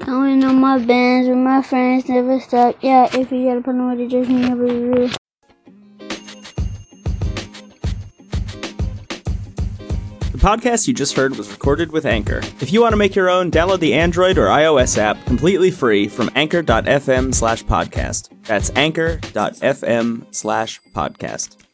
Going on my bands with my friends, never stop. Yeah, if you got a problem with it, just me, have a. The podcast you just heard was recorded with Anchor. If you want to make your own, download the Android or iOS app completely free from anchor.fm slash podcast. That's anchor.fm slash podcast.